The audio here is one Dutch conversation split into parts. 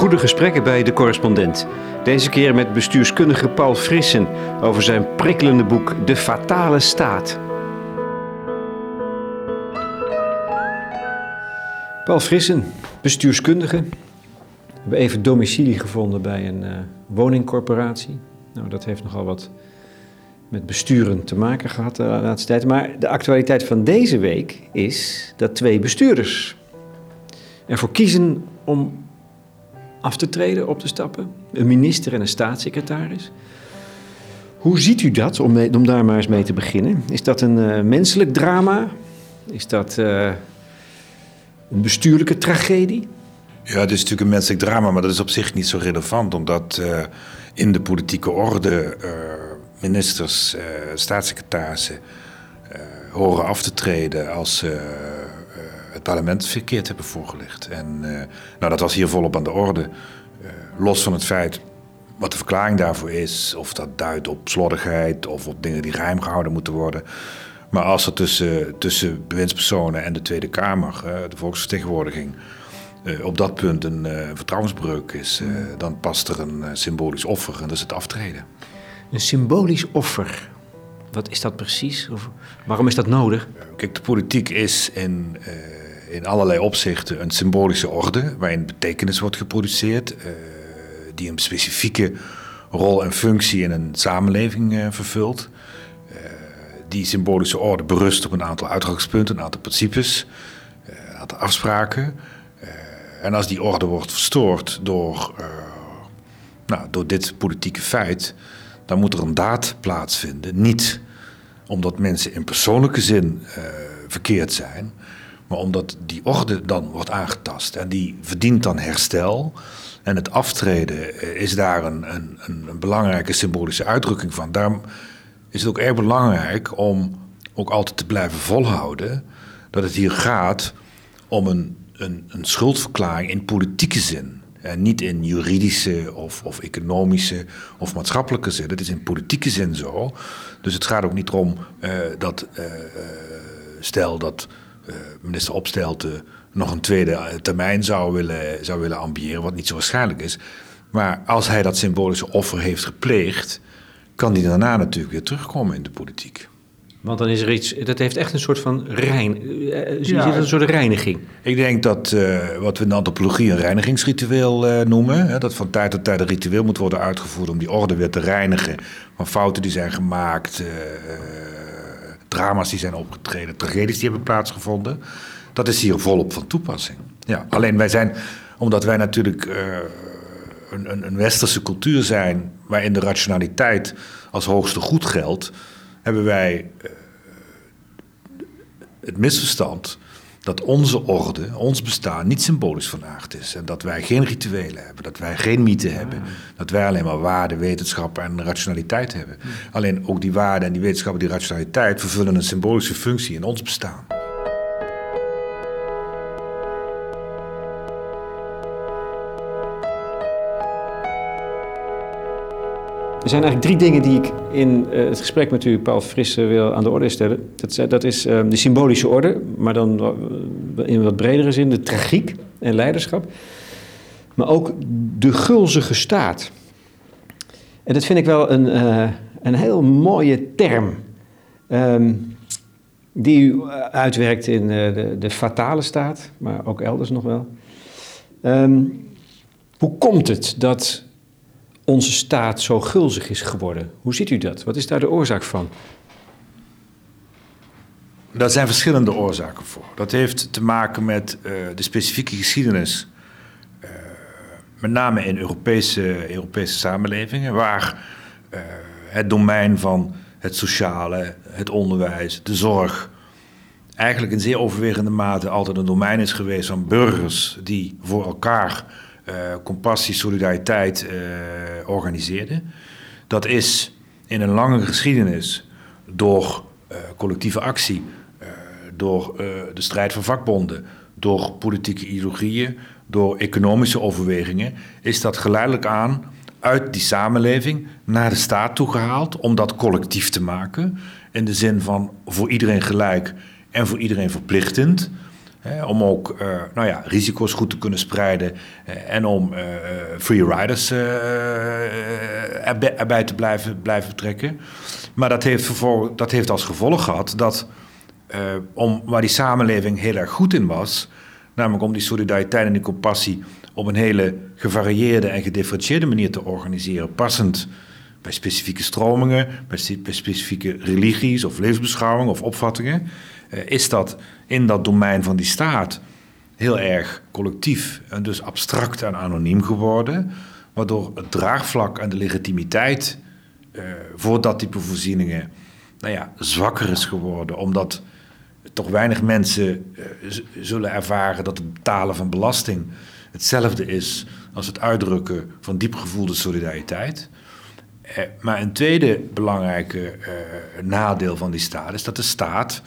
Goede gesprekken bij de correspondent. Deze keer met bestuurskundige Paul Frissen over zijn prikkelende boek De Fatale Staat. Paul Frissen, bestuurskundige. We hebben even domicilie gevonden bij een uh, woningcorporatie. Nou, dat heeft nogal wat met besturen te maken gehad de laatste tijd. Maar de actualiteit van deze week is dat twee bestuurders ervoor kiezen om af te treden, op te stappen. Een minister en een staatssecretaris. Hoe ziet u dat, om, om daar maar eens mee te beginnen? Is dat een uh, menselijk drama? Is dat uh, een bestuurlijke tragedie? Ja, het is natuurlijk een menselijk drama, maar dat is op zich niet zo relevant, omdat uh, in de politieke orde ministers, staatssecretarissen horen af te treden als het parlement verkeerd hebben voorgelegd. En uh, nou, dat was hier volop aan de orde. Uh, los van het feit wat de verklaring daarvoor is, of dat duidt op slordigheid of op dingen die geheim gehouden moeten worden. Maar als er tussen, tussen bewindspersonen en de Tweede Kamer, uh, de volksvertegenwoordiging, op dat punt een vertrouwensbreuk is, dan past er een symbolisch offer en dat is het aftreden. Een symbolisch offer. Wat is dat precies? Of waarom is dat nodig? Kijk, de politiek is in, uh, in allerlei opzichten een symbolische orde waarin betekenis wordt geproduceerd, uh, die een specifieke rol en functie in een samenleving uh, vervult. die symbolische orde berust op een aantal uitgangspunten, een aantal principes, een aantal afspraken. en als die orde wordt verstoord door, nou, door dit politieke feit, dan moet er een daad plaatsvinden. Niet omdat mensen in persoonlijke zin verkeerd zijn, maar omdat die orde dan wordt aangetast. En die verdient dan herstel. En het aftreden eh, is daar een, een, een belangrijke symbolische uitdrukking van. Daarom is het ook erg belangrijk om ook altijd te blijven volhouden dat het hier gaat om een, een, een schuldverklaring in politieke zin. En niet in juridische of, of economische of maatschappelijke zin. Het is in politieke zin zo. Dus het gaat ook niet om uh, dat, uh, stel dat minister Opstelten nog een tweede termijn zou willen, zou willen ambiëren, wat niet zo waarschijnlijk is. Maar als hij dat symbolische offer heeft gepleegd, kan hij daarna natuurlijk weer terugkomen in de politiek. Want dan is er iets, dat heeft echt een soort van rein, uh, zie je een soort reiniging? Ik denk dat uh, wat we in de antropologie een reinigingsritueel uh, noemen, hè, dat van tijd tot tijd een ritueel moet worden uitgevoerd om die orde weer te reinigen van fouten die zijn gemaakt, drama's die zijn opgetreden, tragedies die hebben plaatsgevonden. Dat is hier volop van toepassing. Ja, alleen wij zijn, omdat wij natuurlijk een, een, een westerse cultuur zijn waarin de rationaliteit als hoogste goed geldt hebben wij uh, het misverstand dat onze orde, ons bestaan, niet symbolisch van aard is. En dat wij geen rituelen hebben, dat wij geen mythen hebben. Dat wij alleen maar waarde, wetenschap en rationaliteit hebben. Alleen ook die waarde en die wetenschap en die rationaliteit vervullen een symbolische functie in ons bestaan. Er zijn eigenlijk drie dingen die ik in uh, het gesprek met u, Paul Frisse, wil aan de orde stellen. Dat, dat is uh, de symbolische orde, maar dan in wat bredere zin, de tragiek en leiderschap. Maar ook de gulzige staat. En dat vind ik wel een, een heel mooie term. Um, die u uitwerkt in de, de fatale staat, maar ook elders nog wel. Um, hoe komt het dat onze staat zo gulzig is geworden. Hoe ziet u dat? Wat is daar de oorzaak van? Daar zijn verschillende oorzaken voor. Dat heeft te maken met uh, de specifieke geschiedenis, uh, met name in Europese, Europese samenlevingen, waar uh, het domein van het sociale, het onderwijs, de zorg, eigenlijk in zeer overwegende mate altijd een domein is geweest van burgers die voor elkaar compassie, solidariteit uh, organiseerde. Dat is in een lange geschiedenis door uh, collectieve actie, door de strijd van vakbonden, door politieke ideologieën, door economische overwegingen, is dat geleidelijk aan uit die samenleving naar de staat toe gehaald om dat collectief te maken. In de zin van voor iedereen gelijk en voor iedereen verplichtend. Om ook nou ja, risico's goed te kunnen spreiden en om free riders erbij te blijven, blijven betrekken. Maar dat heeft, vervolg, dat heeft als gevolg gehad dat om, waar die samenleving heel erg goed in was, namelijk om die solidariteit en die compassie op een hele gevarieerde en gedifferentieerde manier te organiseren, passend bij specifieke stromingen, bij, specifieke religies of levensbeschouwingen of opvattingen, is dat in dat domein van die staat heel erg collectief en dus abstract en anoniem geworden, waardoor het draagvlak en de legitimiteit uh, voor dat type voorzieningen nou ja, zwakker is geworden, omdat toch weinig mensen uh, zullen ervaren dat het betalen van belasting hetzelfde is als het uitdrukken van diep gevoelde solidariteit. Eh, maar een tweede belangrijke nadeel van die staat is dat de staat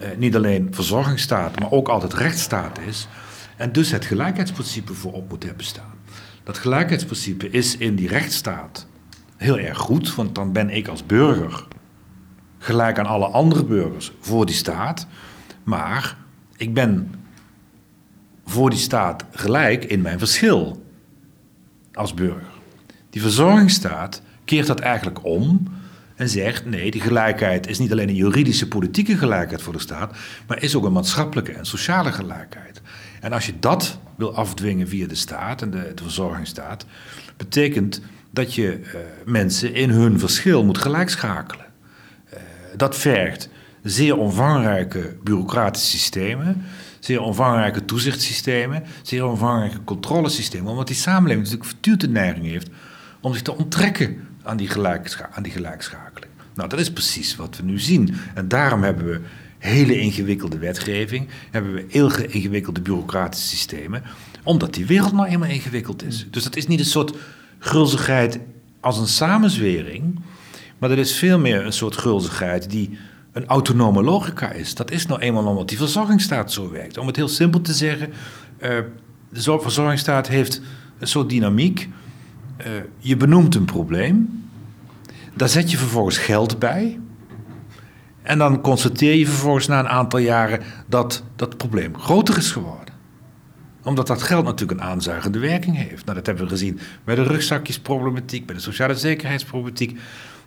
uh, niet alleen verzorgingsstaat, maar ook altijd rechtsstaat is. En dus het gelijkheidsprincipe voorop moet hebben staan. Dat gelijkheidsprincipe is in die rechtsstaat heel erg goed, want dan ben ik als burger gelijk aan alle andere burgers voor die staat. Maar ik ben voor die staat gelijk in mijn verschil als burger. Die verzorgingsstaat keert dat eigenlijk om en zegt: nee, die gelijkheid is niet alleen een juridische, politieke gelijkheid voor de staat, maar is ook een maatschappelijke en sociale gelijkheid. En als je dat wil afdwingen via de staat en de, de verzorgingsstaat, betekent dat je uh, mensen in hun verschil moet gelijkschakelen. Uh, dat vergt zeer omvangrijke bureaucratische systemen zeer omvangrijke toezichtssystemen, zeer omvangrijke controlesystemen, omdat die samenleving natuurlijk voortdurend de neiging heeft om zich te onttrekken aan die, aan die gelijkschakeling. Nou, dat is precies wat we nu zien. En daarom hebben we hele ingewikkelde wetgeving, hebben we heel ingewikkelde bureaucratische systemen, omdat die wereld nou eenmaal ingewikkeld is. Dus dat is niet een soort gulzigheid als een samenzwering, maar dat is veel meer een soort gulzigheid die een autonome logica is. Dat is nou eenmaal omdat die verzorgingsstaat zo werkt. Om het heel simpel te zeggen, uh, de verzorgingsstaat heeft een soort dynamiek. Uh, je benoemt een probleem, daar zet je vervolgens geld bij. En dan constateer je vervolgens na een aantal jaren dat dat probleem groter is geworden omdat dat geld natuurlijk een aanzuigende werking heeft. Nou, dat hebben we gezien bij de rugzakjesproblematiek, bij de sociale zekerheidsproblematiek.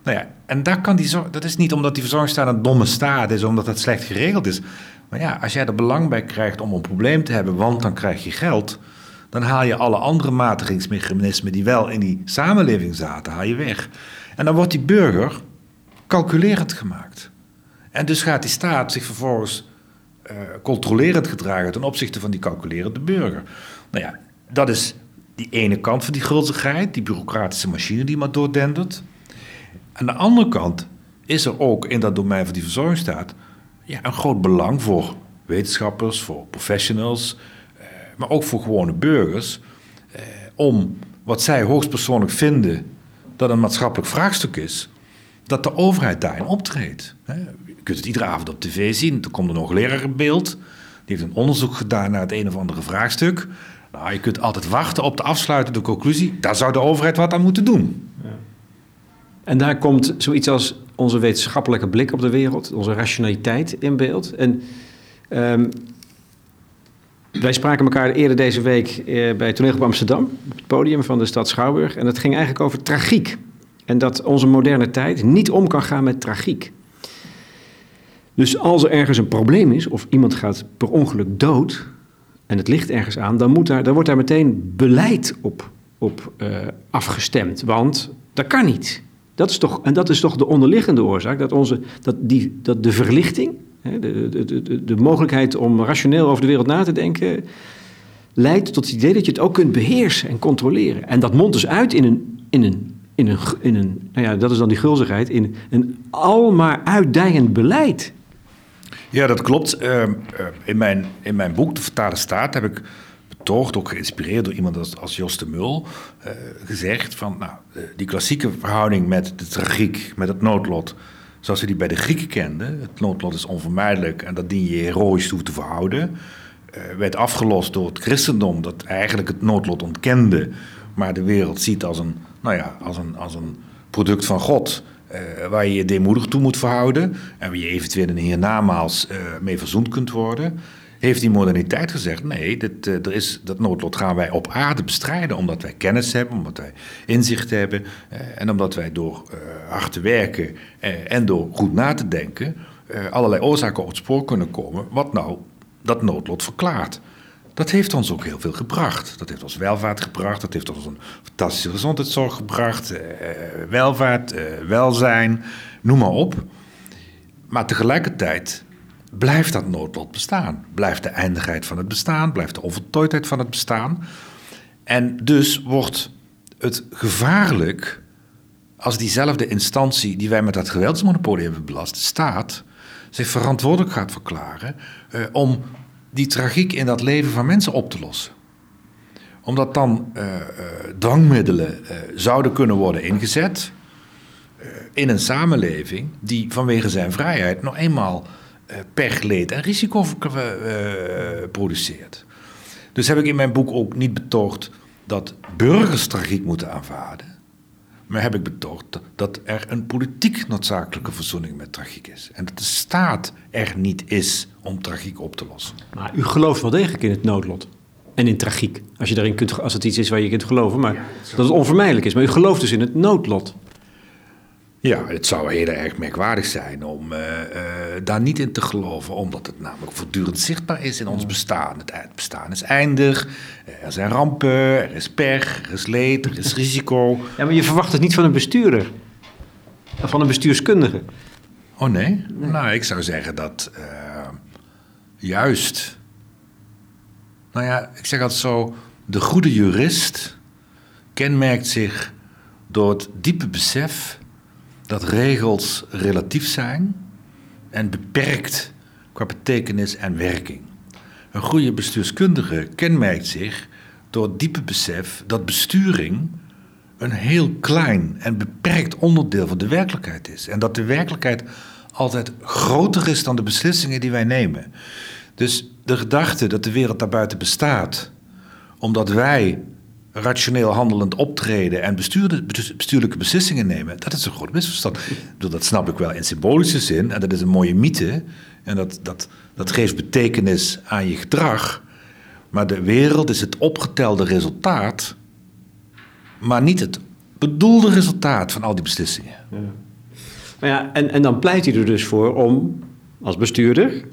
Nou ja, en daar kan die zorg, dat is niet omdat die verzorgingsstaat een domme staat is, omdat het slecht geregeld is. Maar ja, als jij er belang bij krijgt om een probleem te hebben, want dan krijg je geld, dan haal je alle andere matigingsmechanismen die wel in die samenleving zaten, haal je weg. En dan wordt die burger calculerend gemaakt. En dus gaat die staat zich vervolgens uh, controlerend gedragen ten opzichte van die calculerende burger. Nou ja, dat is die ene kant van die gulzigheid, die bureaucratische machine die maar doordendert. Aan de andere kant is er ook in dat domein van die verzorgingsstaat ja, een groot belang voor wetenschappers, voor professionals, eh, maar ook voor gewone burgers, eh, om wat zij hoogstpersoonlijk vinden dat een maatschappelijk vraagstuk is, dat de overheid daarin optreedt. Je kunt het iedere avond op tv zien, er komt een hoogleraar in beeld, die heeft een onderzoek gedaan naar het een of andere vraagstuk. Nou, je kunt altijd wachten op de afsluitende conclusie, daar zou de overheid wat aan moeten doen. En daar komt zoiets als onze wetenschappelijke blik op de wereld, onze rationaliteit in beeld. En um, wij spraken elkaar eerder deze week eh, bij Toneel op Amsterdam, op het podium van de stad Schouwburg. En het ging eigenlijk over tragiek. En dat onze moderne tijd niet om kan gaan met tragiek. Dus als er ergens een probleem is, of iemand gaat per ongeluk dood, en het ligt ergens aan, dan, moet daar, wordt daar meteen beleid op, op uh, afgestemd. Want dat kan niet. Dat is toch, en dat is toch de onderliggende oorzaak, dat, onze, dat, die, dat de verlichting, de, de, de, de mogelijkheid om rationeel over de wereld na te denken, leidt tot het idee dat je het ook kunt beheersen en controleren. En dat mondt dus uit in een, in een, in een, in een nou ja, dat is dan die gulzigheid, in een almaar uitdijend beleid. Ja, dat klopt. Uh, in, mijn, in mijn boek, De Vertaalde Staat, heb ik betoogd, ook geïnspireerd door iemand als, als Jos de Mul, uh, gezegd van nou, die klassieke verhouding met de tragiek, met het noodlot, zoals we die bij de Grieken kenden, het noodlot is onvermijdelijk en dat dien je heroïs toe te verhouden, uh, werd afgelost door het christendom dat eigenlijk het noodlot ontkende, maar de wereld ziet als een, nou ja, als een, als een product van God. Uh, waar je je deemoedig toe moet verhouden en waar je eventueel in hiernamaals uh, mee verzoend kunt worden. Heeft die moderniteit gezegd: nee, dit, er is, dat noodlot gaan wij op aarde bestrijden. Omdat wij kennis hebben, omdat wij inzicht hebben. en omdat wij door hard te werken en door goed na te denken. allerlei oorzaken op het spoor kunnen komen. Wat nou dat noodlot verklaart. Dat heeft ons ook heel veel gebracht. Dat heeft ons welvaart gebracht, dat heeft ons een fantastische gezondheidszorg gebracht, eh, welvaart, eh, welzijn, noem maar op. Maar tegelijkertijd blijft dat noodlot bestaan. Blijft de eindigheid van het bestaan, blijft de onvoltooidheid van het bestaan. En dus wordt het gevaarlijk als diezelfde instantie die wij met dat geweldsmonopolie hebben belast, staat, zich verantwoordelijk gaat verklaren uh, om die tragiek in dat leven van mensen op te lossen. Omdat dan uh, uh, dwangmiddelen zouden kunnen worden ingezet in een samenleving die vanwege zijn vrijheid nog eenmaal pech, leed en risico produceert. Dus heb ik in mijn boek ook niet betoogd dat burgers tragiek moeten aanvaarden. Maar heb ik betoogd dat er een politiek noodzakelijke verzoening met tragiek is. En dat de staat er niet is om tragiek op te lossen. Maar u gelooft wel degelijk in het noodlot. En in tragiek. Als, je daarin kunt, als het iets is waar je kunt geloven. Maar dat het onvermijdelijk is. Maar u gelooft dus in het noodlot. Ja, het zou heel erg merkwaardig zijn om uh, uh, daar niet in te geloven, omdat het namelijk voortdurend zichtbaar is in ons bestaan. Het, het, bestaan is eindig, er zijn rampen, er is pech, er is leed, er is risico. Ja, maar je verwacht het niet van een bestuurder, van een bestuurskundige. Oh nee? Nou, ik zou zeggen dat uh, juist, nou ja, ik zeg altijd zo, de goede jurist kenmerkt zich door het diepe besef dat regels relatief zijn en beperkt qua betekenis en werking. Een goede bestuurskundige kenmerkt zich door het diepe besef dat besturing een heel klein en beperkt onderdeel van de werkelijkheid is. En dat de werkelijkheid altijd groter is dan de beslissingen die wij nemen. Dus de gedachte dat de wereld daarbuiten bestaat, omdat wij rationeel handelend optreden en bestuurlijke beslissingen nemen, dat is een groot misverstand. dat snap ik wel in symbolische zin en dat is een mooie mythe en dat, dat, dat geeft betekenis aan je gedrag. Maar de wereld is het opgetelde resultaat, maar niet het bedoelde resultaat van al die beslissingen. Ja. Maar ja, en, en dan pleit hij er dus voor om als bestuurder,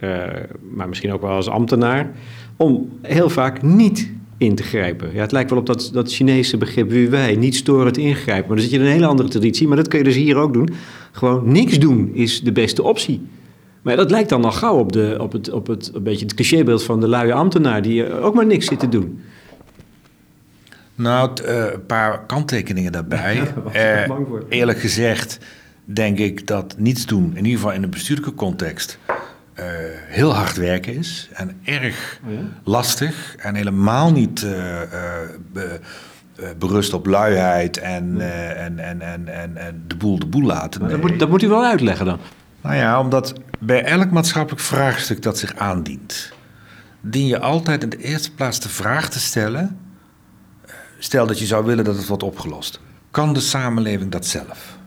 uh, maar misschien ook wel als ambtenaar, om heel vaak niet in te grijpen. Ja, het lijkt wel op dat, dat Chinese begrip wie wij, niet storend ingrijpen. Maar dan zit je in een hele andere traditie, maar dat kun je dus hier ook doen. Gewoon niks doen is de beste optie. Maar dat lijkt dan al gauw op, de, op, het, op het een beetje het clichébeeld van de luie ambtenaar die ook maar niks zit te doen. Nou, uh, een paar kanttekeningen daarbij. uh, eerlijk gezegd denk ik dat niets doen, in ieder geval in een bestuurlijke context, uh, heel hard werken is en erg oh ja? lastig en helemaal niet uh, be, berust op luiheid en, ja. en, en, en, en, en, de boel de boel laten. Nee. Dat, moet, dat moet u wel uitleggen dan. Nou ja, omdat bij elk maatschappelijk vraagstuk dat zich aandient, dien je altijd in de eerste plaats de vraag te stellen: stel dat je zou willen dat het wordt opgelost, kan de samenleving dat zelf?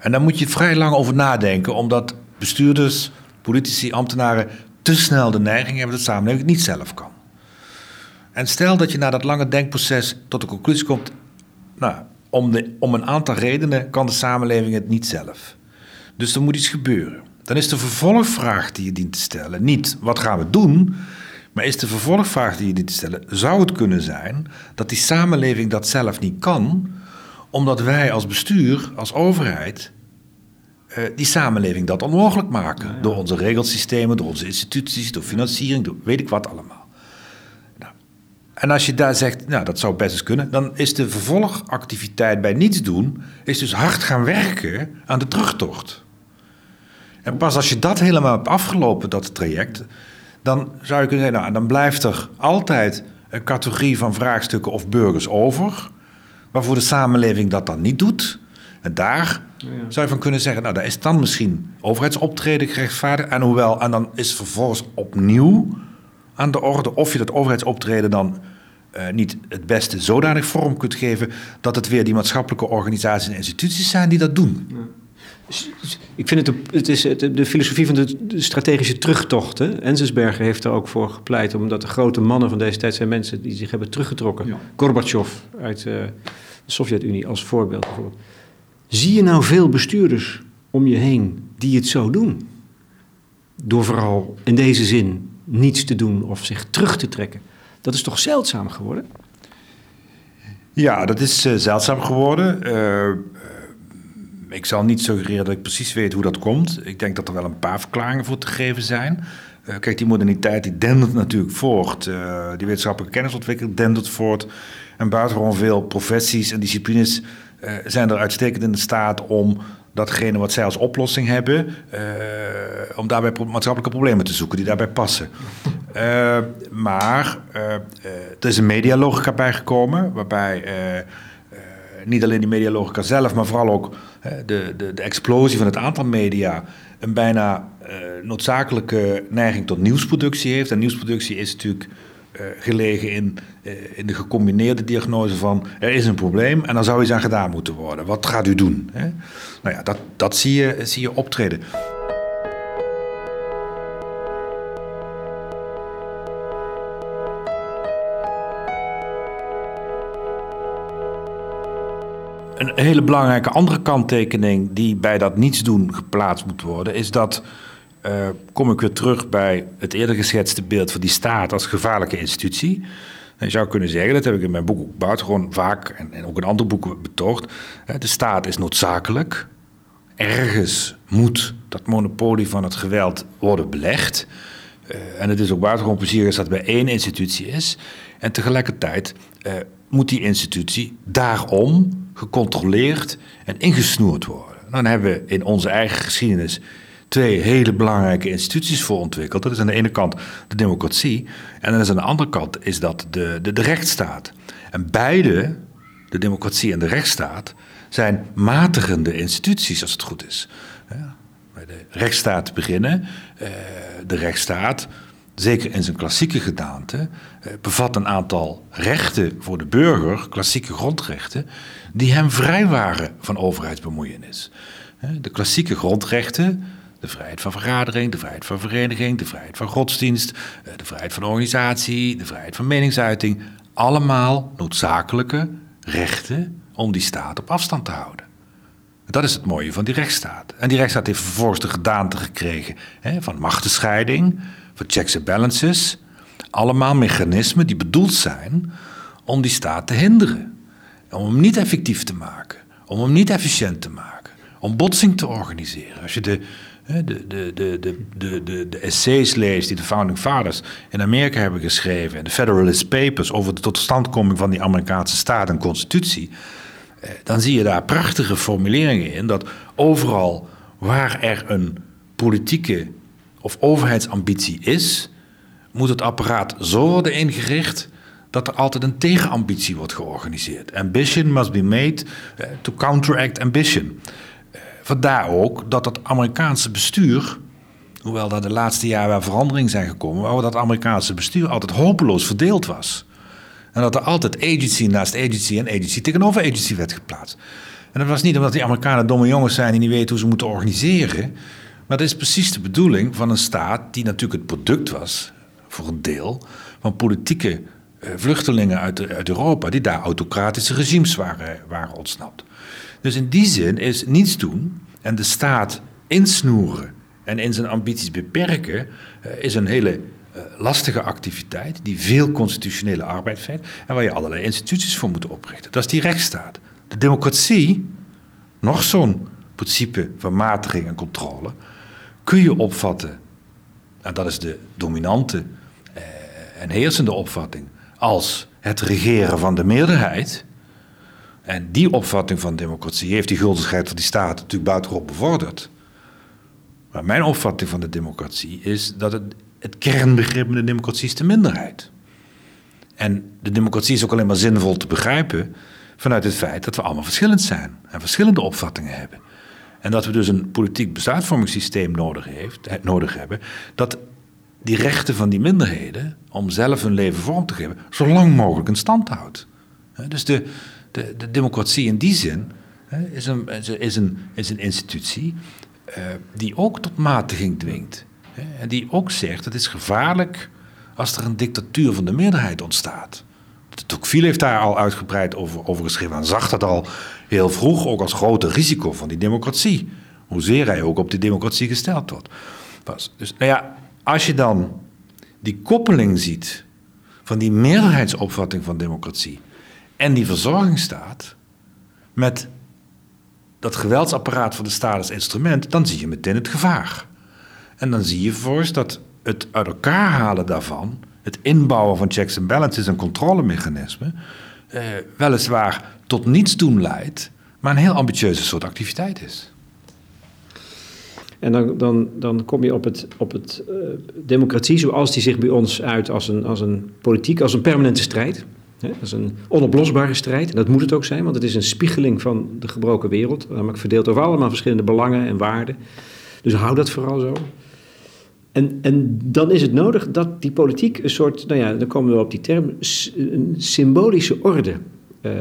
En daar moet je vrij lang over nadenken, omdat bestuurders, politici, ambtenaren te snel de neiging hebben dat de samenleving het niet zelf kan. En stel dat je na dat lange denkproces tot de conclusie komt, nou, om, de, om een aantal redenen kan de samenleving het niet zelf. Dus er moet iets gebeuren. Dan is de vervolgvraag die je dient te stellen niet wat gaan we doen, maar is de vervolgvraag die je dient te stellen, zou het kunnen zijn dat die samenleving dat zelf niet kan, omdat wij als bestuur, als overheid, uh, die samenleving dat onmogelijk maken. Ja. Door onze regelsystemen, door onze instituties, door financiering, door weet ik wat allemaal. Nou, en als je daar zegt, nou dat zou best eens kunnen, dan is de vervolgactiviteit bij niets doen, is dus hard gaan werken aan de terugtocht. En pas als je dat helemaal hebt afgelopen, dat traject, dan zou je kunnen zeggen, nou, dan blijft er altijd een categorie van vraagstukken of burgers over, waarvoor de samenleving dat dan niet doet. En daar ja. zou je van kunnen zeggen, nou, daar is dan misschien overheidsoptreden gerechtvaardigd. En hoewel, en dan is vervolgens opnieuw aan de orde of je dat overheidsoptreden dan uh, niet het beste zodanig vorm kunt geven dat het weer die maatschappelijke organisaties en instituties zijn die dat doen. Ja. Ik vind het, het is de filosofie van de strategische terugtochten. Enzensberger heeft er ook voor gepleit, omdat de grote mannen van deze tijd zijn mensen die zich hebben teruggetrokken. Ja. Gorbachev uit uh, de Sovjet-Unie als voorbeeld bijvoorbeeld. Zie je nou veel bestuurders om je heen die het zo doen? Door vooral in deze zin niets te doen of zich terug te trekken. Dat is toch zeldzaam geworden? Ja, dat is uh, zeldzaam geworden. Uh, ik zal niet suggereren dat ik precies weet hoe dat komt. Ik denk dat er wel een paar verklaringen voor te geven zijn. Uh, kijk, die moderniteit die dendert natuurlijk voort. Die wetenschappelijke kennisontwikkeling dendert voort. En buitengewoon veel professies en disciplines zijn er uitstekend in de staat om datgene wat zij als oplossing hebben, om daarbij maatschappelijke problemen te zoeken die daarbij passen. maar er is een medialogica bijgekomen, waarbij niet alleen die medialogica zelf, maar vooral ook de, de, de explosie van het aantal media een bijna uh, noodzakelijke neiging tot nieuwsproductie heeft. En nieuwsproductie is natuurlijk uh, gelegen in, uh, in de gecombineerde diagnose van er is een probleem en daar zou iets aan gedaan moeten worden. Wat gaat u doen? Hè? Nou ja, dat, dat zie, je, zie je optreden. Een hele belangrijke andere kanttekening die bij dat niets doen geplaatst moet worden, is dat, uh, kom ik weer terug bij het eerder geschetste beeld van die staat als gevaarlijke institutie. je zou kunnen zeggen, dat heb ik in mijn boek ook buitengewoon vaak en, en ook in andere boeken betoogd, de staat is noodzakelijk. Ergens moet dat monopolie van het geweld worden belegd. Uh, en het is ook buitengewoon plezierig dat bij één institutie is. En tegelijkertijd uh, moet die institutie daarom gecontroleerd en ingesnoerd worden. Dan hebben we in onze eigen geschiedenis twee hele belangrijke instituties voor ontwikkeld. Dat is aan de ene kant de democratie en dan is aan de andere kant is dat de, de, rechtsstaat. En beide, de democratie en de rechtsstaat, zijn matigende instituties als het goed is. Bij de rechtsstaat beginnen. Eh, de rechtsstaat zeker in zijn klassieke gedaante, eh, bevat een aantal rechten voor de burger, klassieke grondrechten, die hem vrij waren van overheidsbemoeienis. De klassieke grondrechten, de vrijheid van vergadering, de vrijheid van vereniging, de vrijheid van godsdienst, eh, de vrijheid van organisatie, de vrijheid van meningsuiting, allemaal noodzakelijke rechten om die staat op afstand te houden. Dat is het mooie van die rechtsstaat. En die rechtsstaat heeft vervolgens de gedaante gekregen hè, van machtenscheiding, van checks en balances. Allemaal mechanismen die bedoeld zijn om die staat te hinderen. Om hem niet effectief te maken. Om hem niet efficiënt te maken. Om botsing te organiseren. Als je de, de, de, de, de, de, de essays leest die de Founding Fathers in Amerika hebben geschreven. En de Federalist Papers over de totstandkoming van die Amerikaanse staat en constitutie. Eh, dan zie je daar prachtige formuleringen in. Dat overal waar er een politieke of overheidsambitie is, moet het apparaat zo worden ingericht dat er altijd een tegenambitie wordt georganiseerd. Ambition must be made eh, to counteract ambition. Vandaar ook dat het Amerikaanse bestuur, hoewel daar de laatste jaren wel veranderingen zijn gekomen, maar dat Amerikaanse bestuur altijd hopeloos verdeeld was. En dat er altijd agency naast agency en agency tegenover agency werd geplaatst. En dat was niet omdat die Amerikanen domme jongens zijn die niet weten hoe ze moeten organiseren. Maar dat is precies de bedoeling van een staat die natuurlijk het product was, voor een deel, van politieke eh, vluchtelingen uit, uit, Europa, die daar autocratische regimes waren, waren ontsnapt. Dus in die zin is niets doen en de staat insnoeren en in zijn ambities beperken, uh, is een hele uh, lastige activiteit die veel constitutionele arbeid vereist en waar je allerlei instituties voor moet oprichten. Dat is die rechtsstaat. De democratie, nog zo'n principe van matiging en controle, kun je opvatten, en dat is de dominante eh, en heersende opvatting, als het regeren van de meerderheid. En die opvatting van democratie heeft die van die staat natuurlijk buitengewoon bevorderd. Maar mijn opvatting van de democratie is dat het, het kernbegrip van de democratie is de minderheid. En de democratie is ook alleen maar zinvol te begrijpen vanuit het feit dat we allemaal verschillend zijn en verschillende opvattingen hebben. En dat we dus een politiek besluitvormingssysteem nodig, heeft, eh, nodig hebben. Dat die rechten van die minderheden, om zelf hun leven vorm te geven, zo lang mogelijk in stand houdt. Dus de, de, de democratie in die zin hè, is, een, is, een, is een institutie uh, die ook tot matiging dwingt. Hè, en die ook zegt: het is gevaarlijk als er een dictatuur van de meerderheid ontstaat. Tocqueville heeft daar al uitgebreid over, over geschreven en zag dat al heel vroeg ook als grote risico van die democratie. Hoezeer hij ook op die democratie gesteld wordt. Was. Dus nou ja, als je dan die koppeling ziet van die meerderheidsopvatting van democratie en die verzorgingsstaat met dat geweldsapparaat van de staat als instrument, dan zie je meteen het gevaar. En dan zie je vervolgens dat het uit elkaar halen daarvan, het inbouwen van checks en balances en controlemechanismen, eh, weliswaar tot niets doen leidt, maar een heel ambitieuze soort activiteit is. En dan, dan, dan kom je op het, op het uh, democratie zoals die zich bij ons uit als een, als een politiek, als een permanente strijd. Dat is een onoplosbare strijd. En dat moet het ook zijn, want het is een spiegeling van de gebroken wereld. Namelijk verdeeld over allemaal verschillende belangen en waarden. Dus hou dat vooral zo. En, en dan is het nodig dat die politiek een soort, nou ja, dan komen we op die term, een symbolische orde uh,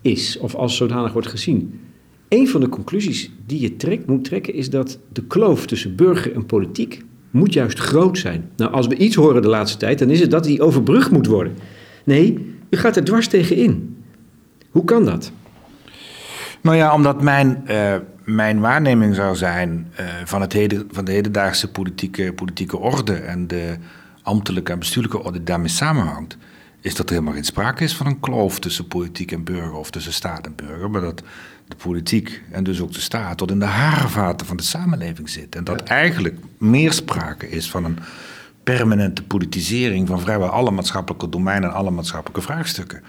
is, of als zodanig wordt gezien. Een van de conclusies die je trekt, moet trekken is dat de kloof tussen burger en politiek moet juist groot zijn. Nou, als we iets horen de laatste tijd, dan is het dat die overbrugd moet worden. Nee, u gaat er dwars tegen in. Hoe kan dat? Nou ja, omdat mijn, uh, mijn waarneming zou zijn uh, van, het heden, van de hedendaagse politieke, politieke orde en de ambtelijke en bestuurlijke orde die daarmee samenhangt, is dat er helemaal geen sprake is van een kloof tussen politiek en burger of tussen staat en burger, maar dat de politiek en dus ook de staat tot in de haarvaten van de samenleving zit. En dat eigenlijk meer sprake is van een permanente politisering van vrijwel alle maatschappelijke domeinen en alle maatschappelijke vraagstukken.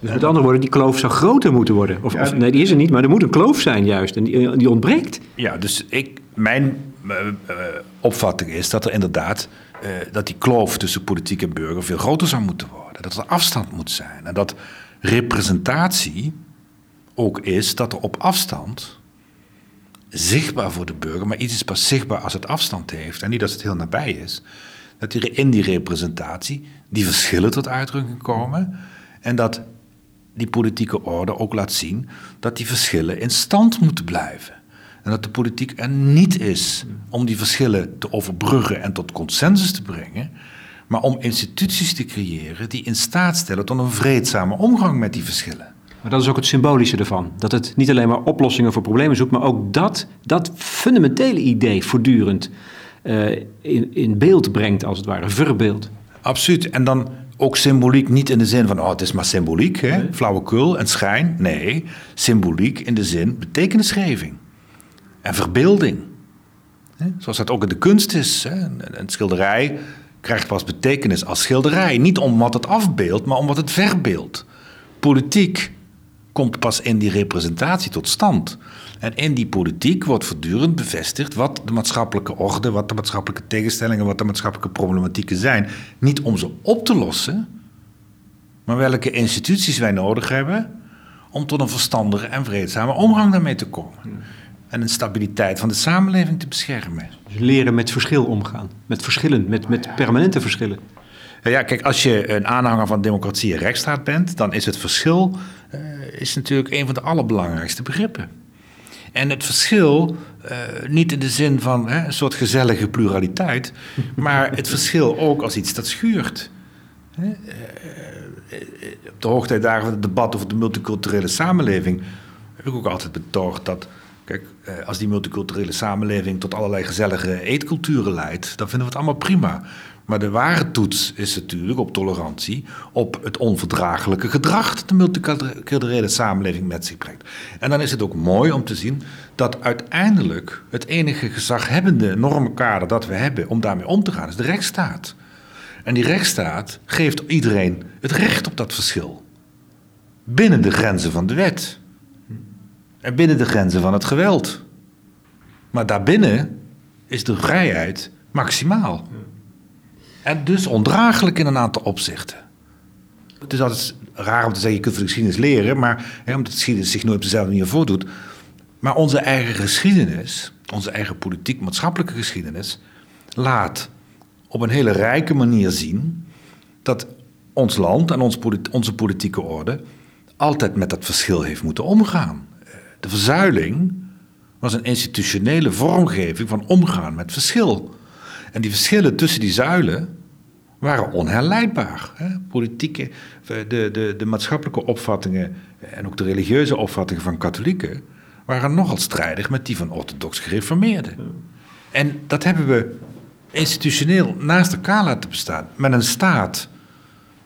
Dus met andere woorden, die kloof zou groter moeten worden. Of, of, nee, die is er niet, maar er moet een kloof zijn juist. En die, die ontbreekt. Ja, dus ik, mijn uh, uh, opvatting is dat er inderdaad... Uh, dat die kloof tussen politiek en burger veel groter zou moeten worden. Dat er afstand moet zijn. En dat representatie ook is dat er op afstand zichtbaar voor de burger, maar iets is pas zichtbaar als het afstand heeft en niet als het heel nabij is, dat er in die representatie die verschillen tot uitdrukking komen en dat die politieke orde ook laat zien dat die verschillen in stand moeten blijven. En dat de politiek er niet is om die verschillen te overbruggen en tot consensus te brengen, maar om instituties te creëren die in staat stellen tot een vreedzame omgang met die verschillen. Maar dat is ook het symbolische ervan. Dat het niet alleen maar oplossingen voor problemen zoekt, maar ook dat, dat fundamentele idee voortdurend in, in beeld brengt, als het ware, verbeeld. Absoluut. En dan ook symboliek niet in de zin van, oh, het is maar symboliek, hè? Nee. flauwekul en schijn. Nee, symboliek in de zin betekenisgeving en verbeelding. Zoals dat ook in de kunst is. Hè? Een schilderij krijgt pas betekenis als schilderij. Niet omdat het afbeeldt, maar omdat het verbeeldt. Politiek komt pas in die representatie tot stand. En in die politiek wordt voortdurend bevestigd wat de maatschappelijke orde, wat de maatschappelijke tegenstellingen, wat de maatschappelijke problematieken zijn. Niet om ze op te lossen, maar welke instituties wij nodig hebben om tot een verstandige en vreedzame omgang daarmee te komen. En een stabiliteit van de samenleving te beschermen. Dus leren met verschil omgaan. Met verschillen, met, met permanente verschillen. Ja, kijk, als je een aanhanger van democratie en rechtsstaat bent, dan is het verschil uh, is natuurlijk een van de allerbelangrijkste begrippen. En het verschil, uh, niet in de zin van hè, een soort gezellige pluraliteit, maar het verschil ook als iets dat schuurt. Hè? Uh, op de hoogtijdagen van het debat over de multiculturele samenleving heb ik ook altijd betoogd dat Kijk, als die multiculturele samenleving tot allerlei gezellige eetculturen leidt, dan vinden we het allemaal prima. Maar de ware toets is natuurlijk op tolerantie, op het onverdraaglijke gedrag dat de multiculturele samenleving met zich brengt. En dan is het ook mooi om te zien dat uiteindelijk het enige gezaghebbende normenkader dat we hebben om daarmee om te gaan, is de rechtsstaat. En die rechtsstaat geeft iedereen het recht op dat verschil. Binnen de grenzen van de wet. En binnen de grenzen van het geweld. Maar daarbinnen is de vrijheid maximaal. En dus ondraaglijk in een aantal opzichten. Het is altijd raar om te zeggen, je kunt van de geschiedenis leren, maar hè, omdat de geschiedenis zich nooit op dezelfde manier voordoet. Maar onze eigen geschiedenis, onze eigen politiek-maatschappelijke geschiedenis, laat op een hele rijke manier zien dat ons land en ons, onze politieke orde altijd met dat verschil heeft moeten omgaan. de verzuiling was een institutionele vormgeving van omgaan met verschil. En die verschillen tussen die zuilen waren onherleidbaar. Hè? Politieke, de, de, de maatschappelijke opvattingen en ook de religieuze opvattingen van katholieken waren nogal strijdig met die van orthodox gereformeerden. En dat hebben we institutioneel naast elkaar laten bestaan. Met een staat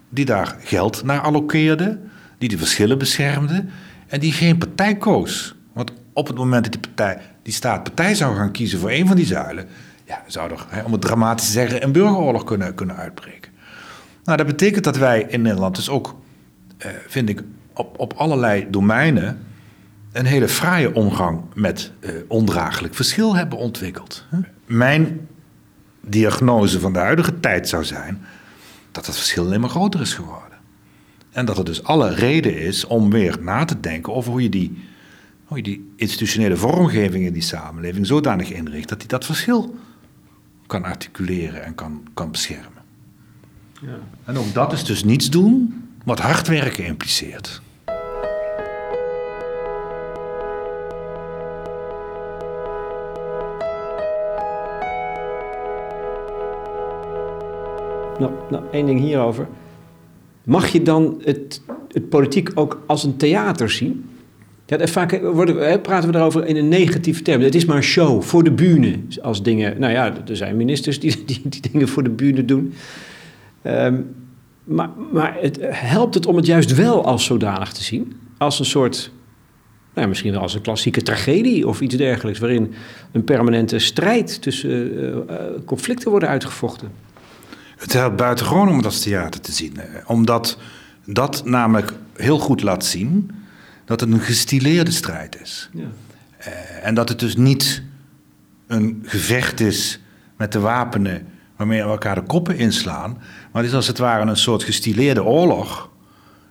die daar geld naar allokeerde, die de verschillen beschermde en die geen partij koos. Want op het moment dat die, partij, die staat partij zou gaan kiezen voor een van die zuilen, zou er, hè, om het dramatisch te zeggen, een burgeroorlog kunnen, kunnen uitbreken. Nou, dat betekent dat wij in Nederland dus ook, eh, vind ik, op, op allerlei domeinen een hele fraaie omgang met eh, ondraaglijk verschil hebben ontwikkeld. Mijn diagnose van de huidige tijd zou zijn dat het verschil alleen maar groter is geworden. En dat er dus alle reden is om weer na te denken over hoe je die, hoe je die institutionele vormgeving in die samenleving zodanig inricht dat die dat verschil kan articuleren en kan, kan beschermen. Ja. En ook dat is dus niets doen wat hard werken impliceert. Nou, nou, één ding hierover. Mag je dan het, het politiek ook als een theater zien? Vaak worden, praten we daarover in een negatieve term. Het is maar een show voor de bühne. Als dingen, nou ja, er zijn ministers die, die, die dingen voor de bühne doen. Ehm, maar, maar het, helpt het om het juist wel als zodanig te zien? Als een soort, nou, misschien wel als een klassieke tragedie of iets dergelijks, waarin een permanente strijd tussen uh, conflicten worden uitgevochten. Het helpt buitengewoon om het als theater te zien. Omdat dat namelijk heel goed laat zien dat het een gestileerde strijd is. Ja. Uh, en dat het dus niet een gevecht is met de wapenen waarmee we elkaar de koppen inslaan. Maar het is als het ware een soort gestileerde oorlog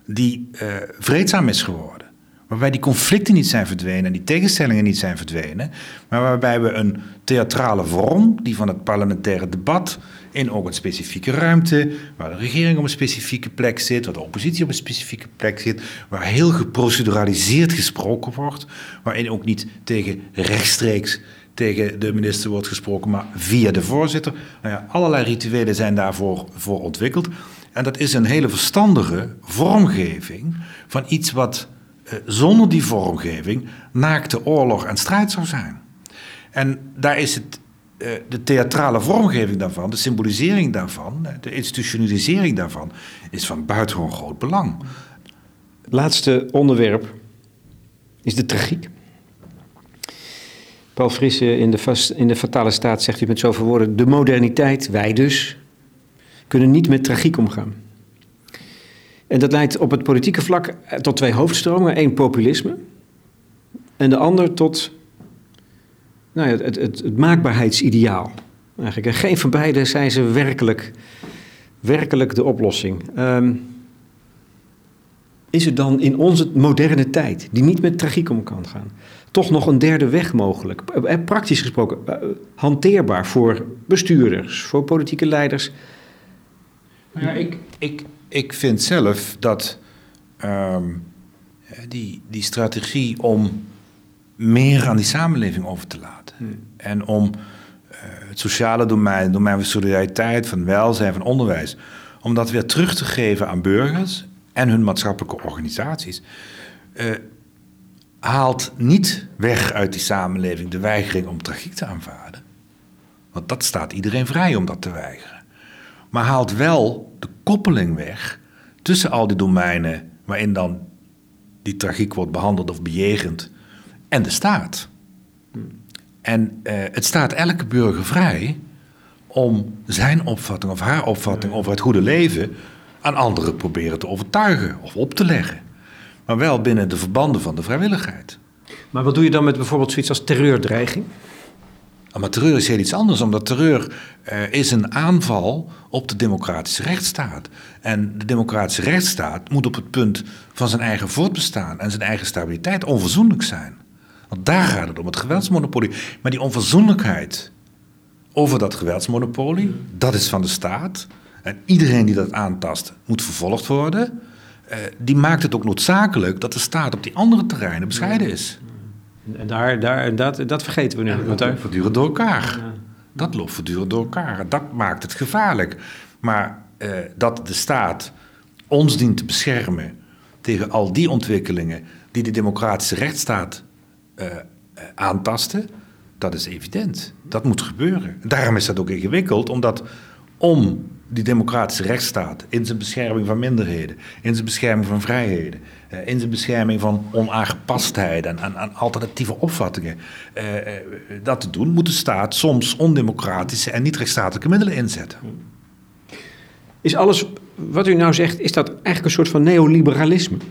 die uh, vreedzaam is geworden. Waarbij die conflicten niet zijn verdwenen en die tegenstellingen niet zijn verdwenen. Maar waarbij we een theatrale vorm, die van het parlementaire debat in ook een specifieke ruimte, waar de regering op een specifieke plek zit, waar de oppositie op een specifieke plek zit, waar heel geproceduraliseerd gesproken wordt, waarin ook niet tegen rechtstreeks tegen de minister wordt gesproken, maar via de voorzitter. Nou ja, allerlei rituelen zijn daarvoor voor ontwikkeld. En dat is een hele verstandige vormgeving van iets wat eh, zonder die vormgeving naakte oorlog en strijd zou zijn. En daar is het de theatrale vormgeving daarvan, de symbolisering daarvan, de institutionalisering daarvan, is van buitengewoon groot belang. Laatste onderwerp is de tragiek. Paul Frisse in de, in de fatale staat zegt u met zoveel woorden: de moderniteit, wij dus, kunnen niet met tragiek omgaan. En dat leidt op het politieke vlak tot twee hoofdstromen. één populisme en de ander tot nou ja, het, het, maakbaarheidsideaal. Eigenlijk. En geen van beide zijn ze werkelijk, werkelijk de oplossing. Um, is er dan in onze moderne tijd, die niet met tragiek om kan gaan, toch nog een derde weg mogelijk? Eh, eh, praktisch gesproken, eh, hanteerbaar voor bestuurders, voor politieke leiders? Nou ja, ik, ik, ik vind zelf dat um, die, die strategie om meer aan die samenleving over te laten. Hmm. En om uh, het sociale domein, het domein van solidariteit, van welzijn, van onderwijs, om dat weer terug te geven aan burgers en hun maatschappelijke organisaties, uh, haalt niet weg uit die samenleving de weigering om tragiek te aanvaarden. Want dat staat iedereen vrij om dat te weigeren. Maar haalt wel de koppeling weg tussen al die domeinen waarin dan die tragiek wordt behandeld of bejegend en de staat. En uh, het staat elke burger vrij om zijn opvatting of haar opvatting over het goede leven aan anderen proberen te overtuigen of op te leggen. Maar wel binnen de verbanden van de vrijwilligheid. Maar wat doe je dan met bijvoorbeeld zoiets als terreurdreiging? Maar terreur is heel iets anders, omdat terreur uh, is een aanval op de democratische rechtsstaat. En de democratische rechtsstaat moet op het punt van zijn eigen voortbestaan en zijn eigen stabiliteit onverzoenlijk zijn. Want daar gaat het om, het geweldsmonopolie. Maar die onverzoenlijkheid over dat geweldsmonopolie, dat is van de staat. En iedereen die dat aantast, moet vervolgd worden. Uh, die maakt het ook noodzakelijk dat de staat op die andere terreinen bescheiden is. En daar, daar, dat, dat vergeten we nu. dat loopt voortdurend door elkaar. Dat loopt voortdurend door elkaar. Dat maakt het gevaarlijk. Maar eh, dat de staat ons dient te beschermen tegen al die ontwikkelingen die de democratische rechtsstaat uh, aantasten, dat is evident. Dat moet gebeuren. Daarom is dat ook ingewikkeld, omdat om die democratische rechtsstaat in zijn bescherming van minderheden, in zijn bescherming van vrijheden, eh, in zijn bescherming van onaangepastheid en, alternatieve opvattingen, eh, eh, dat te doen, moet de staat soms ondemocratische en niet rechtsstatelijke middelen inzetten. Is alles wat u nou zegt, is dat eigenlijk een soort van neoliberalisme? Mm,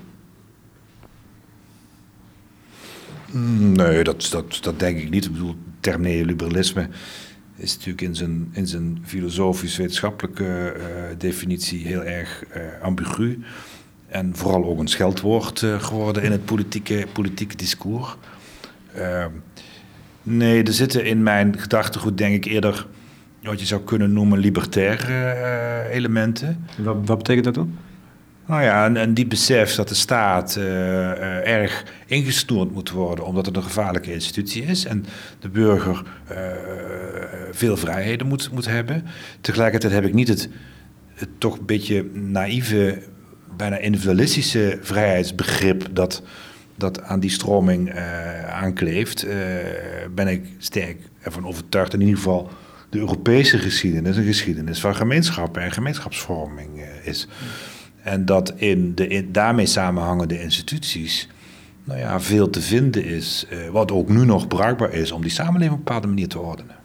nee, dat, dat, dat denk ik niet. Ik bedoel, term neoliberalisme is natuurlijk in zijn, in zijn filosofisch-wetenschappelijke uh, definitie heel erg uh, ambigu. En vooral ook een scheldwoord uh, geworden in het politieke, politieke discours. Ehm, nee, er zitten in mijn gedachtegoed denk ik eerder wat je zou kunnen noemen libertaire elementen. Wat, wat betekent dat dan? Nou ja, en, die besef dat de staat uh, uh, erg ingestoord moet worden omdat het een gevaarlijke institutie is en de burger uh, veel vrijheden moet, moet hebben. Tegelijkertijd heb ik niet het, het toch een beetje naïeve, bijna individualistische vrijheidsbegrip dat, dat aan die stroming aankleeft. ben ik sterk ervan overtuigd, in ieder geval de Europese geschiedenis een geschiedenis van gemeenschappen en gemeenschapsvorming is. En dat in de daarmee samenhangende instituties nou ja, veel te vinden is, eh, wat ook nu nog bruikbaar is om die samenleving op een bepaalde manier te ordenen.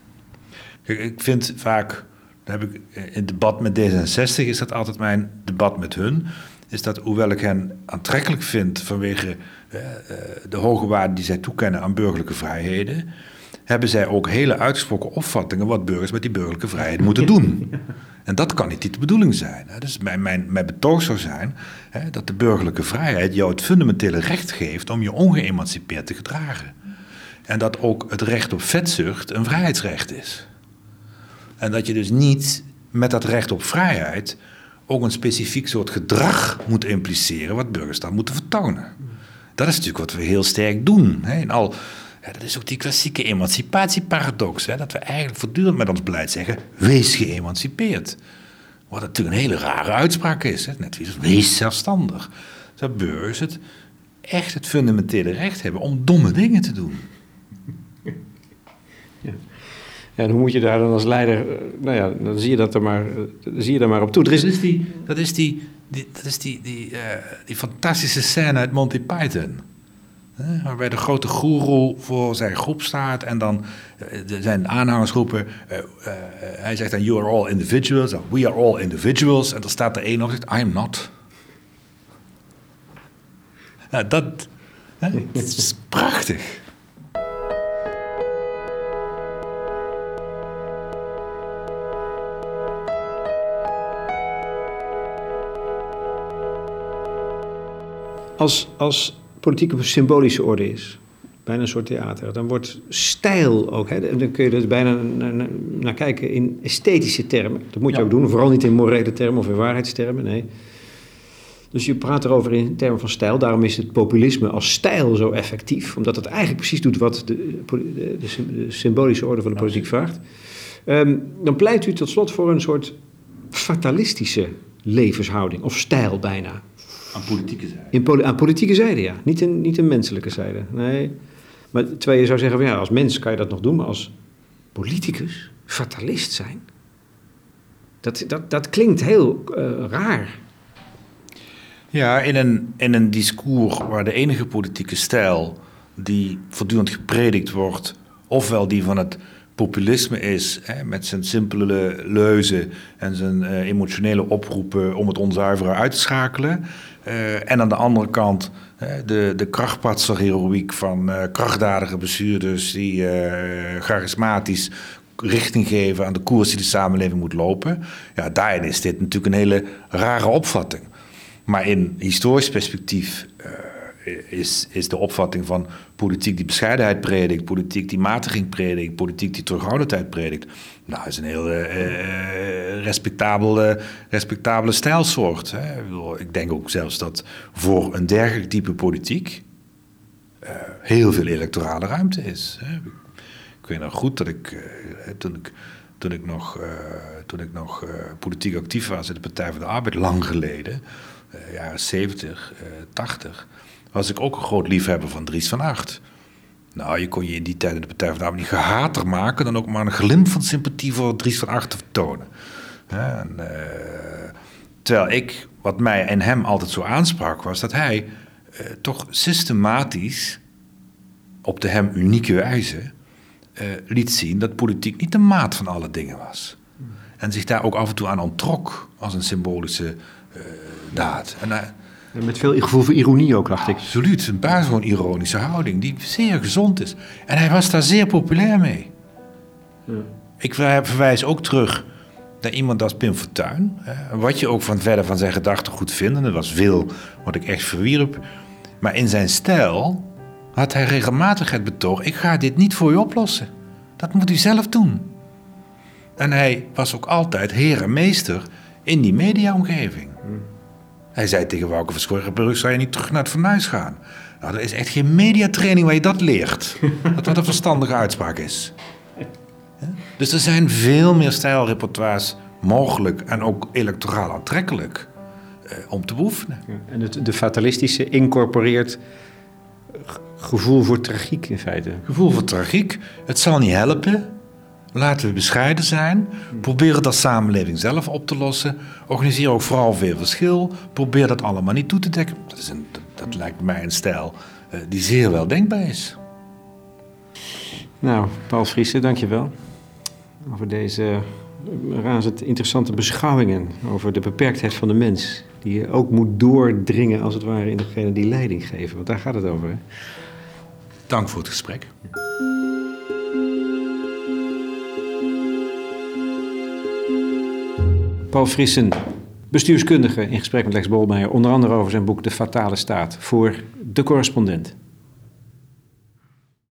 Ik vind vaak, heb ik eh, in het debat met D66 is dat altijd mijn debat met hun, is dat hoewel ik hen aantrekkelijk vind vanwege eh, de hoge waarde die zij toekennen aan burgerlijke vrijheden, hebben zij ook hele uitgesproken opvattingen wat burgers met die burgerlijke vrijheden moeten doen. En dat kan niet de bedoeling zijn. Dus mijn, mijn, mijn betoog zou zijn hè, dat de burgerlijke vrijheid jou het fundamentele recht geeft om je ongeëmancipeerd te gedragen. En dat ook het recht op vetzucht een vrijheidsrecht is. En dat je dus niet met dat recht op vrijheid ook een specifiek soort gedrag moet impliceren wat burgers dan moeten vertonen. Dat is natuurlijk wat we heel sterk doen. Hè. In al ja, dat is ook die klassieke emancipatieparadox. Hè, dat we eigenlijk voortdurend met ons beleid zeggen: wees geëmancipeerd. Wat natuurlijk een hele rare uitspraak is. Hè? Net wees zelfstandig. Dat burgers het echt het fundamentele recht hebben om domme dingen te doen. Ja. En hoe moet je daar dan als leider, eh, nou ja, dan zie je dat er maar, eh, zie je er maar op toe. Er is... Dat is die, dat is die, die dat is die, die, uh, die fantastische scène uit Monty Python. Waarbij de grote goeroe voor zijn groep staat en dan uh, zijn aanhangers roepen. Uh, uh, hij zegt dan: You are all individuals, we are all individuals. En dan staat er één op zegt: I am not. Ja, dat, hè, dat is prachtig. Als, als politiek op een symbolische orde is. Bijna een soort theater. Dan wordt stijl ook, hè, dan kun je er bijna naar, naar, kijken in esthetische termen. Dat moet je ook doen, vooral niet in morele termen of in waarheidstermen, nee. Dus je praat erover in termen van stijl. Daarom is het populisme als stijl zo effectief. Omdat het eigenlijk precies doet wat de, de, de symbolische orde van de politiek vraagt. Um, dan pleit u tot slot voor een soort fatalistische levenshouding. Of stijl bijna. Aan politieke zijde? In aan politieke zijde, ja. Niet een, niet een menselijke zijde. Nee. Maar terwijl je zou zeggen, van, ja, als mens kan je dat nog doen, maar als politicus, fatalist zijn, dat, dat, dat klinkt heel uh, raar. Ja, in een, in een discours waar de enige politieke stijl die voortdurend gepredikt wordt, ofwel die van het populisme is, hè, met zijn simpele leuzen en zijn uh, emotionele oproepen om het onzuivere uit te schakelen. Uh, en aan de andere kant de, de krachtpatser-heroïek van krachtdadige bestuurders die charismatisch richting geven aan de koers die de samenleving moet lopen. Ja, daarin is dit natuurlijk een hele rare opvatting. Maar in historisch perspectief is, is de opvatting van politiek die bescheidenheid predikt, politiek die matiging predikt, politiek die terughoudendheid predikt. Nou, is een heel uh, respectabele, respectabele stijlsoort. Hè. Ik denk ook zelfs dat voor een dergelijk type politiek heel veel electorale ruimte is. Hè. Ik weet nog goed dat ik, toen ik, toen ik nog, toen ik nog politiek actief was in de Partij van de Arbeid, lang geleden, jaren 70, 80, was ik ook een groot liefhebber van Dries van Acht. Nou, je kon je in die tijd in de Partij van de Arbeid niet gehater maken... dan ook maar een glimp van sympathie voor Dries van Acht te vertonen. En, uh, terwijl ik, wat mij en hem altijd zo aansprak... was dat hij uh, toch systematisch, op de hem unieke wijze... Uh, liet zien dat politiek niet de maat van alle dingen was. En zich daar ook af en toe aan ontrok als een symbolische daad. En, met veel gevoel voor ironie ook, dacht ik. Absoluut, een buitengewoon ironische houding die zeer gezond is. En hij was daar zeer populair mee. Ja. Ik verwijs ook terug naar iemand als Pim Fortuyn. Wat je ook van verder van zijn gedachten goed vindt, dat was veel wat ik echt verwierp. Maar in zijn stijl had hij regelmatig het betoog: ik ga dit niet voor u oplossen. Dat moet u zelf doen. En hij was ook altijd heer en meester in die mediaomgeving. Hij zei tegen Wouke van Schorrenburg, zou je niet terug naar het fornuis gaan? Nou, er is echt geen mediatraining waar je dat leert. dat wat een verstandige uitspraak is. Dus er zijn veel meer stijlrepertoires mogelijk en ook electoraal aantrekkelijk eh, om te beoefenen. en het, de fatalistische incorporeert gevoel voor tragiek in feite. Gevoel voor tragiek. Het zal niet helpen. Laten we bescheiden zijn. Probeer het als samenleving zelf op te lossen. Organiseer ook vooral veel verschil. Probeer dat allemaal niet toe te dekken. Dat, is een, dat, lijkt mij een stijl uh, die zeer wel denkbaar is. Nou, Paul Friese, dankjewel. Over deze razend interessante beschouwingen over de beperktheid van de mens. Die je ook moet doordringen, als het ware, in degene die leiding geven. Want daar gaat het over. Hè? Dank voor het gesprek. Paul Frissen, bestuurskundige, in gesprek met Lex Bolmeijer, onder andere over zijn boek De Fatale Staat voor De Correspondent.